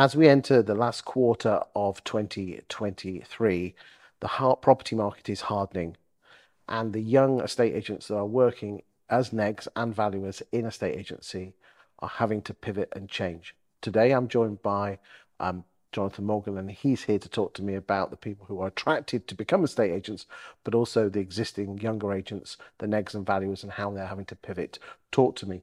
As we enter the last quarter of 2023, the property market is hardening, and the young estate agents that are working as negs and valuers in estate agency are having to pivot and change. Today, I'm joined by um, Jonathan Morgan, and he's here to talk to me about the people who are attracted to become estate agents, but also the existing younger agents, the negs and valuers, and how they're having to pivot. Talk to me.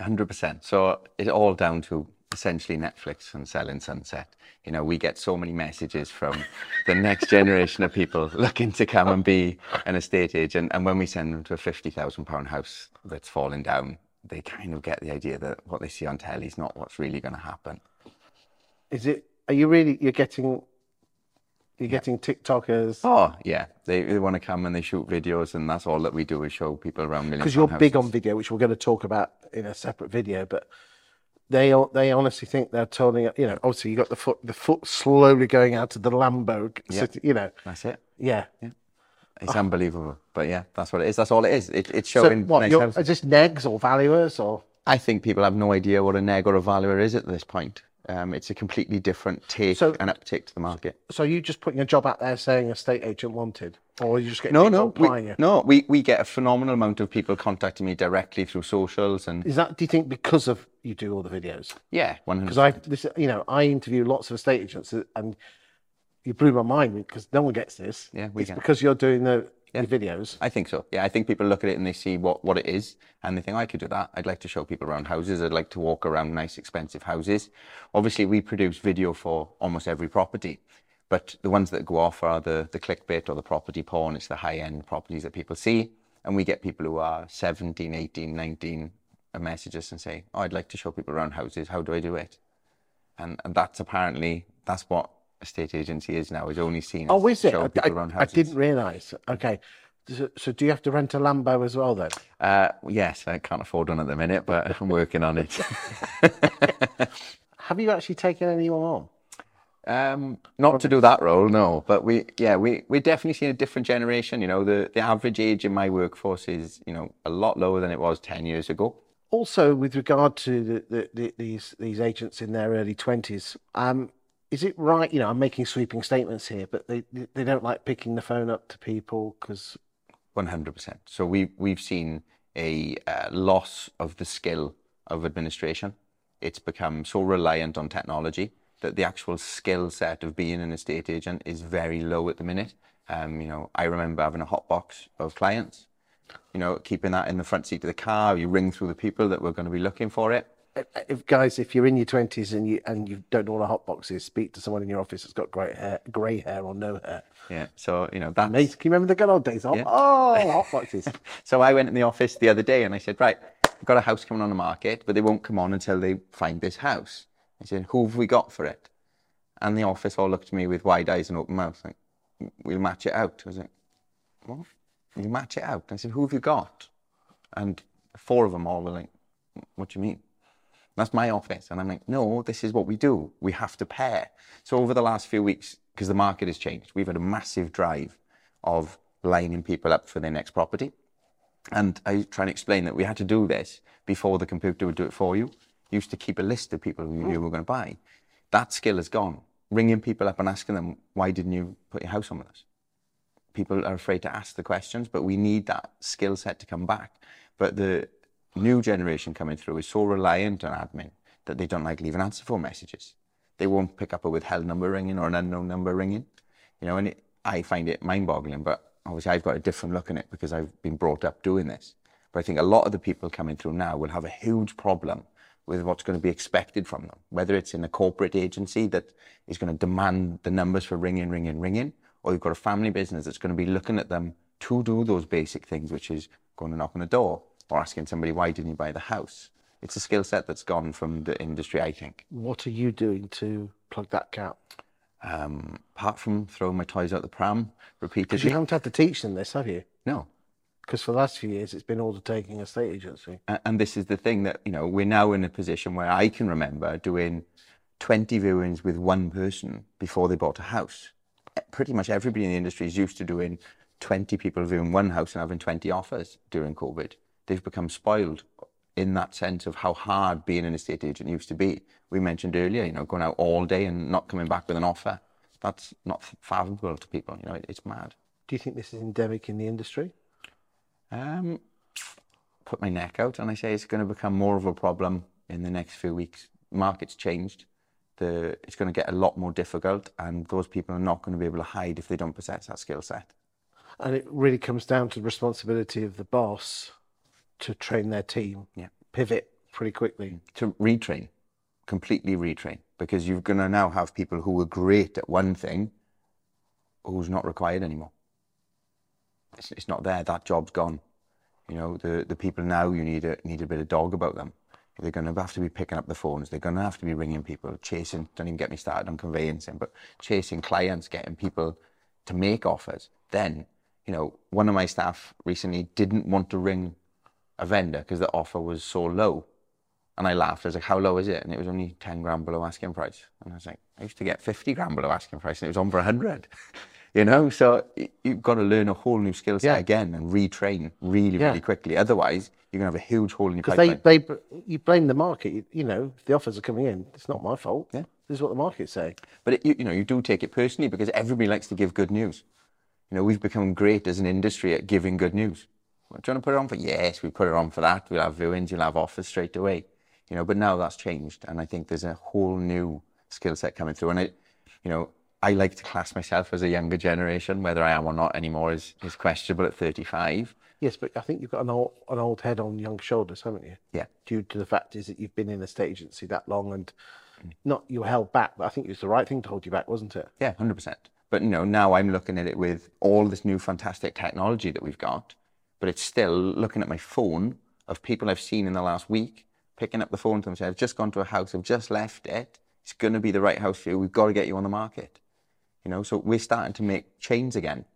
Hundred percent. So it's all down to essentially Netflix and selling Sunset. You know, we get so many messages from the next generation of people looking to come and be an estate agent. And when we send them to a fifty thousand pound house that's falling down, they kind of get the idea that what they see on telly is not what's really going to happen. Is it? Are you really? You're getting. You're getting TikTokers. Oh yeah, they, they want to come and they shoot videos, and that's all that we do is show people around. Because you're big on video, which we're going to talk about in a separate video, but they they honestly think they're turning up. you know obviously you got the foot the foot slowly going out of the Lambo Yeah. city, you know That's it. yeah It's ah. unbelievable. But yeah, that's what it is. That's all it is. It, it's so showing what nice you're, just negs or valuers or I think people have no idea what a neg or a valuer is at this point. Um, it's a completely different take So- and uptake to the market. so you just putting a job out there saying estate agent wanted or you just getting No, people no, we, you? no. We, we get a phenomenal amount of people contacting me directly through socials and is that do you think because of you do all the videos yeah, one hundred. because I this you know I interview lots of estate agents uh, and you blew my mind because no one gets this Yeah, we it's because you're doing the, the videos I think so. Yeah, I think people look at it and they see what, what it is and they think, I could do that. I'd like to show people around houses. I'd like to walk around nice, expensive houses. Obviously, we produce video for almost every property, but the ones that go off are the, the clickbait or the property porn. It's the high end properties that people see. And we get people who are 17, 18, 19 and message us and say, Oh, I'd like to show people around houses. How do I do it? And, and that's apparently, that's what estate agency is now, is only seen oh is it I, I- didn't realize okay so, so do you have to rent a Lambo as well then Uh, yes, I can't afford one at the minute, but I'm working on it. Have you actually taken anyone on? um, not to do that role, no. But we, yeah, we we're definitely seeing a different generation. You know, the the average age in my workforce is you know a lot lower than it was ten years ago. Also, with regard to the, the, the, these these agents in their early twenties, um, is it right? You know, I'm making sweeping statements here, but they they don't like picking the phone up to people because One hundred percent. So we we've seen a uh, loss of the skill of administration. It's become so reliant on technology that the actual skill set of being an estate agent is very low at the minute. Um, you know, I remember having a hot box of clients. You know, keeping that in the front seat of the car. You ring through the people that were going to be looking for it. If guys, if you're in your twenties and you and you don't know what a hot box is, speak to someone in your office that's got great hair, grey hair or no hair. Yeah. So you know that. Can you remember the good old days? Oh, oh hot boxes. So I went in the office the other day and I said, right, I've got a house coming on the market, but they won't come on until they find this house. I said, who have we got for it? And the office all looked at me with wide eyes and open mouth, like, we'll match it out. I was like, what? You match it out? I said, who have you got? And four of them all were like, what do you mean? That's my office. And I'm like, no, this is what we do. We have to pair. So over the last few weeks, because the market has changed, we've had a massive drive of lining people up for their next property. And I try and explain that we had to do this before the computer would do it for you. You used to keep a list of people who you mm-hmm. were going to buy. That skill is gone. Ringing people up and asking them, why didn't you put your house on with us? People are afraid to ask the questions, but we need that skill set to come back. But the new generation coming through is so reliant on admin that they don't like leaving answer phone messages. They won't pick up a withheld number ringing or an unknown number ringing. You know, and it, I find it mind-boggling. But obviously, I've got a different look on it because I've been brought up doing this. But I think a lot of the people coming through now will have a huge problem with what's going to be expected from them, whether it's in a corporate agency that is going to demand the numbers for ringing, ringing, ringing, or you've got a family business that's going to be looking at them to do those basic things, which is going to knock on the door or asking somebody, why didn't you buy the house? It's a skill set that's gone from the industry, I think. What are you doing to plug that gap? Um, apart from throwing my toys out the pram repeatedly. You haven't had to teach them this, have you? No. Because for the last few years, it's been order taking estate agency. And this is the thing that, you know, we're now in a position where I can remember doing 20 viewings with one person before they bought a house. Pretty much everybody in the industry is used to doing 20 people viewing one house and having 20 offers during COVID. They've become spoiled in that sense of how hard being an estate agent used to be. We mentioned earlier, you know, going out all day and not coming back with an offer. That's not fathomable to people. You know, it, it's mad. Do you think this is endemic in the industry? Um, put my neck out and I say it's going to become more of a problem in the next few weeks. Market's changed. The, it's going to get a lot more difficult, and those people are not going to be able to hide if they don't possess that skill set. And it really comes down to the responsibility of the boss to train their team, Yeah. pivot pretty quickly. Mm. to retrain, completely retrain, because you're going to now have people who were great at one thing who's not required anymore. It's, it's not there. That job's gone. You know, the, the people now, you need a, need a bit of dog about them. They're going to have to be picking up the phones. They're going to have to be ringing people, chasing, don't even get me started on conveyancing, but chasing clients, getting people to make offers. Then, you know, one of my staff recently didn't want to ring a vendor because the offer was so low. And I laughed. I was like, how low is it? And it was only 10 grand below asking price. And I was like, I used to get 50 grand below asking price and it was on for 100. you know, so you've got to learn a whole new skill set Yeah. again and retrain really, Yeah. really quickly. Otherwise, you're going to have a huge hole in your Because pipeline. they, they, you blame the market. You, you know, the offers are coming in, it's not my fault. Yeah. This is what the market's saying. But it, you, you know, you do take it personally because everybody likes to give good news. You know, we've become great as an industry at giving good news. Well, do you want to put it on for? Yes, we put it on for that. We'll have viewings, you'll have offers straight away. You know, but now that's changed, and I think there's a whole new skill set coming through. And it, you know, I like to class myself as a younger generation. Whether I am or not anymore is is questionable at 35. Yes, but I think you've got an old, an old head on young shoulders, haven't you? Yeah. Due to the fact is that you've been in estate agency that long and mm. not you held back, but I think it was the right thing to hold you back, wasn't it? Yeah, hundred percent. But you know, now I'm looking at it with all this new fantastic technology that we've got, but it's still looking at my phone of people I've seen in the last week, picking up the phone to them, saying, "I've just gone to a house, I've just left it. It's going to be the right house for you. We've got to get you on the market." You know, so we're starting to make chains again,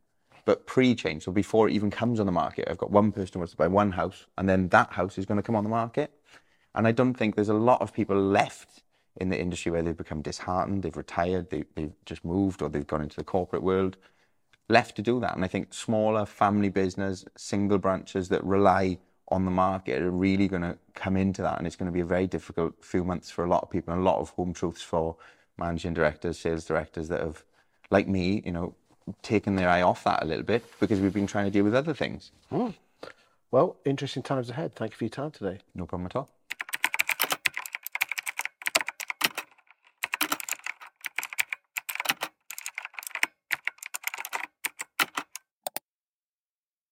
but pre-change. So before it even comes on the market, I've got one person who wants to buy one house, and then that house is going to come on the market. And I don't think there's a lot of people left in the industry where they've become disheartened, they've retired, they, they've just moved, or they've gone into the corporate world, left to do that. And I think smaller family business, single branches that rely on the market are really going to come into that. And it's going to be a very difficult few months for a lot of people and a lot of home truths for managing directors, sales directors that have, like me, you know, taken their eye off that a little bit because we've been trying to deal with other things. Hmm. Well, interesting times ahead. Thank you for your time today. No problem at all.